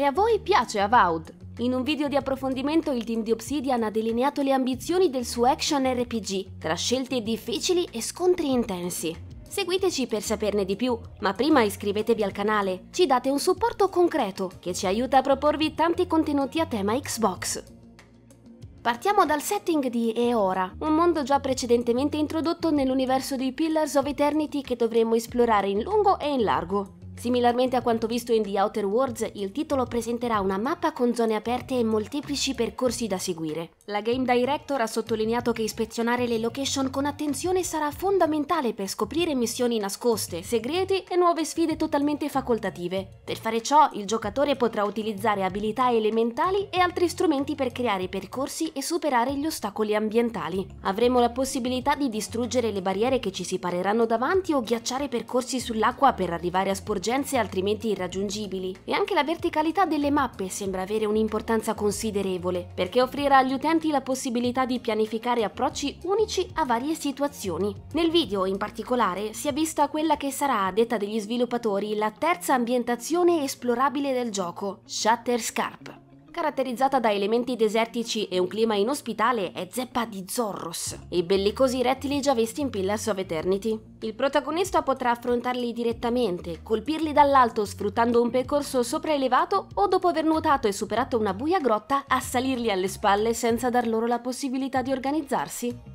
E a voi piace Avowed? In un video di approfondimento il team di Obsidian ha delineato le ambizioni del suo action RPG, tra scelte difficili e scontri intensi. Seguiteci per saperne di più, ma prima iscrivetevi al canale, ci date un supporto concreto che ci aiuta a proporvi tanti contenuti a tema Xbox. Partiamo dal setting di Eora, un mondo già precedentemente introdotto nell'universo di Pillars of Eternity che dovremo esplorare in lungo e in largo. Similarmente a quanto visto in The Outer Worlds, il titolo presenterà una mappa con zone aperte e molteplici percorsi da seguire. La Game Director ha sottolineato che ispezionare le location con attenzione sarà fondamentale per scoprire missioni nascoste, segreti e nuove sfide totalmente facoltative. Per fare ciò, il giocatore potrà utilizzare abilità elementali e altri strumenti per creare percorsi e superare gli ostacoli ambientali. Avremo la possibilità di distruggere le barriere che ci si pareranno davanti o ghiacciare percorsi sull'acqua per arrivare a sporgere emergenze altrimenti irraggiungibili e anche la verticalità delle mappe sembra avere un'importanza considerevole perché offrirà agli utenti la possibilità di pianificare approcci unici a varie situazioni. Nel video in particolare si è vista quella che sarà, a detta degli sviluppatori, la terza ambientazione esplorabile del gioco, Shutter Scarp. Caratterizzata da elementi desertici e un clima inospitale, è zeppa di Zorros, i bellicosi rettili già visti in Pillars of Eternity. Il protagonista potrà affrontarli direttamente, colpirli dall'alto sfruttando un percorso sopraelevato o dopo aver nuotato e superato una buia grotta, assalirli alle spalle senza dar loro la possibilità di organizzarsi.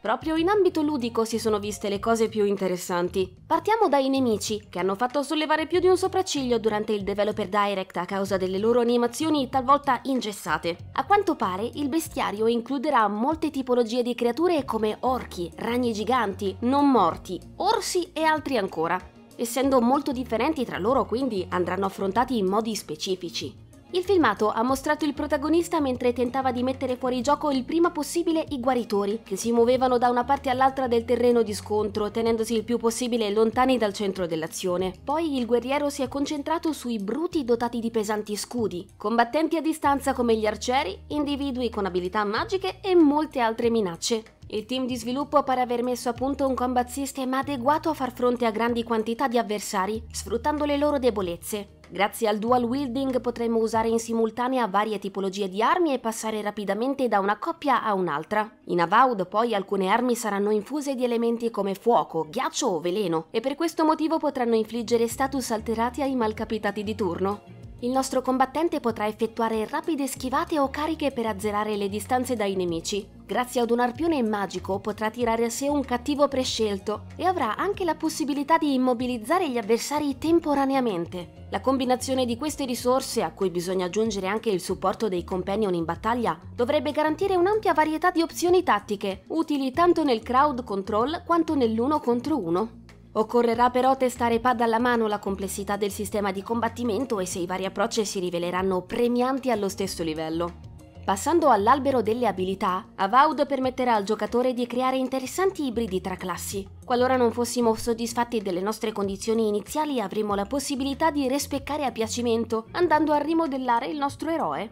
Proprio in ambito ludico si sono viste le cose più interessanti. Partiamo dai nemici, che hanno fatto sollevare più di un sopracciglio durante il Developer Direct a causa delle loro animazioni talvolta ingessate. A quanto pare, il bestiario includerà molte tipologie di creature come orchi, ragni giganti, non morti, orsi e altri ancora. Essendo molto differenti tra loro, quindi andranno affrontati in modi specifici. Il filmato ha mostrato il protagonista mentre tentava di mettere fuori gioco il prima possibile i guaritori, che si muovevano da una parte all'altra del terreno di scontro, tenendosi il più possibile lontani dal centro dell'azione. Poi il guerriero si è concentrato sui bruti dotati di pesanti scudi, combattenti a distanza come gli arcieri, individui con abilità magiche e molte altre minacce. Il team di sviluppo pare aver messo a punto un combat system adeguato a far fronte a grandi quantità di avversari, sfruttando le loro debolezze. Grazie al dual wielding potremo usare in simultanea varie tipologie di armi e passare rapidamente da una coppia a un'altra. In Avowed poi alcune armi saranno infuse di elementi come fuoco, ghiaccio o veleno e per questo motivo potranno infliggere status alterati ai malcapitati di turno. Il nostro combattente potrà effettuare rapide schivate o cariche per azzerare le distanze dai nemici. Grazie ad un arpione magico potrà tirare a sé un cattivo prescelto e avrà anche la possibilità di immobilizzare gli avversari temporaneamente. La combinazione di queste risorse, a cui bisogna aggiungere anche il supporto dei companion in battaglia, dovrebbe garantire un'ampia varietà di opzioni tattiche, utili tanto nel crowd control quanto nell'uno contro uno. Occorrerà però testare pad alla mano la complessità del sistema di combattimento e se i vari approcci si riveleranno premianti allo stesso livello. Passando all'albero delle abilità, Avowed permetterà al giocatore di creare interessanti ibridi tra classi. Qualora non fossimo soddisfatti delle nostre condizioni iniziali avremo la possibilità di respeccare a piacimento, andando a rimodellare il nostro eroe.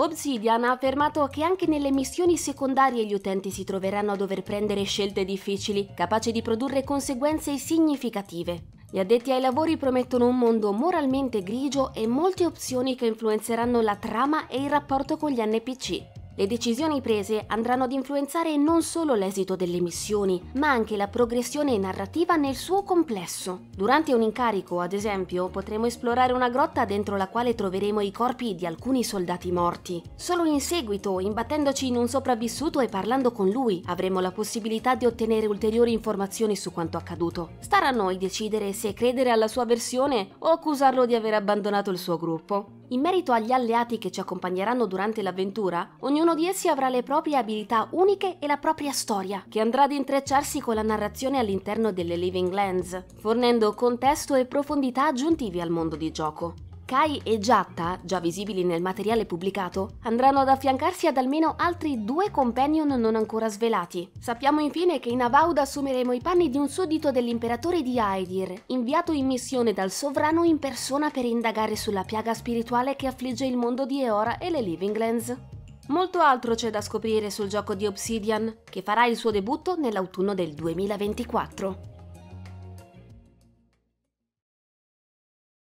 Obsidian ha affermato che anche nelle missioni secondarie gli utenti si troveranno a dover prendere scelte difficili, capaci di produrre conseguenze significative. Gli addetti ai lavori promettono un mondo moralmente grigio e molte opzioni che influenzeranno la trama e il rapporto con gli NPC. Le decisioni prese andranno ad influenzare non solo l'esito delle missioni, ma anche la progressione narrativa nel suo complesso. Durante un incarico, ad esempio, potremo esplorare una grotta dentro la quale troveremo i corpi di alcuni soldati morti. Solo in seguito, imbattendoci in un sopravvissuto e parlando con lui, avremo la possibilità di ottenere ulteriori informazioni su quanto accaduto. Starà a noi decidere se credere alla sua versione o accusarlo di aver abbandonato il suo gruppo. In merito agli alleati che ci accompagneranno durante l'avventura, ognuno di essi avrà le proprie abilità uniche e la propria storia, che andrà ad intrecciarsi con la narrazione all'interno delle Living Lands, fornendo contesto e profondità aggiuntivi al mondo di gioco. Kai e Jatta, già visibili nel materiale pubblicato, andranno ad affiancarsi ad almeno altri due companion non ancora svelati. Sappiamo infine che in Avauda assumeremo i panni di un suddito dell'imperatore di Aedir, inviato in missione dal sovrano in persona per indagare sulla piaga spirituale che affligge il mondo di Eora e le Living Lands. Molto altro c'è da scoprire sul gioco di Obsidian, che farà il suo debutto nell'autunno del 2024.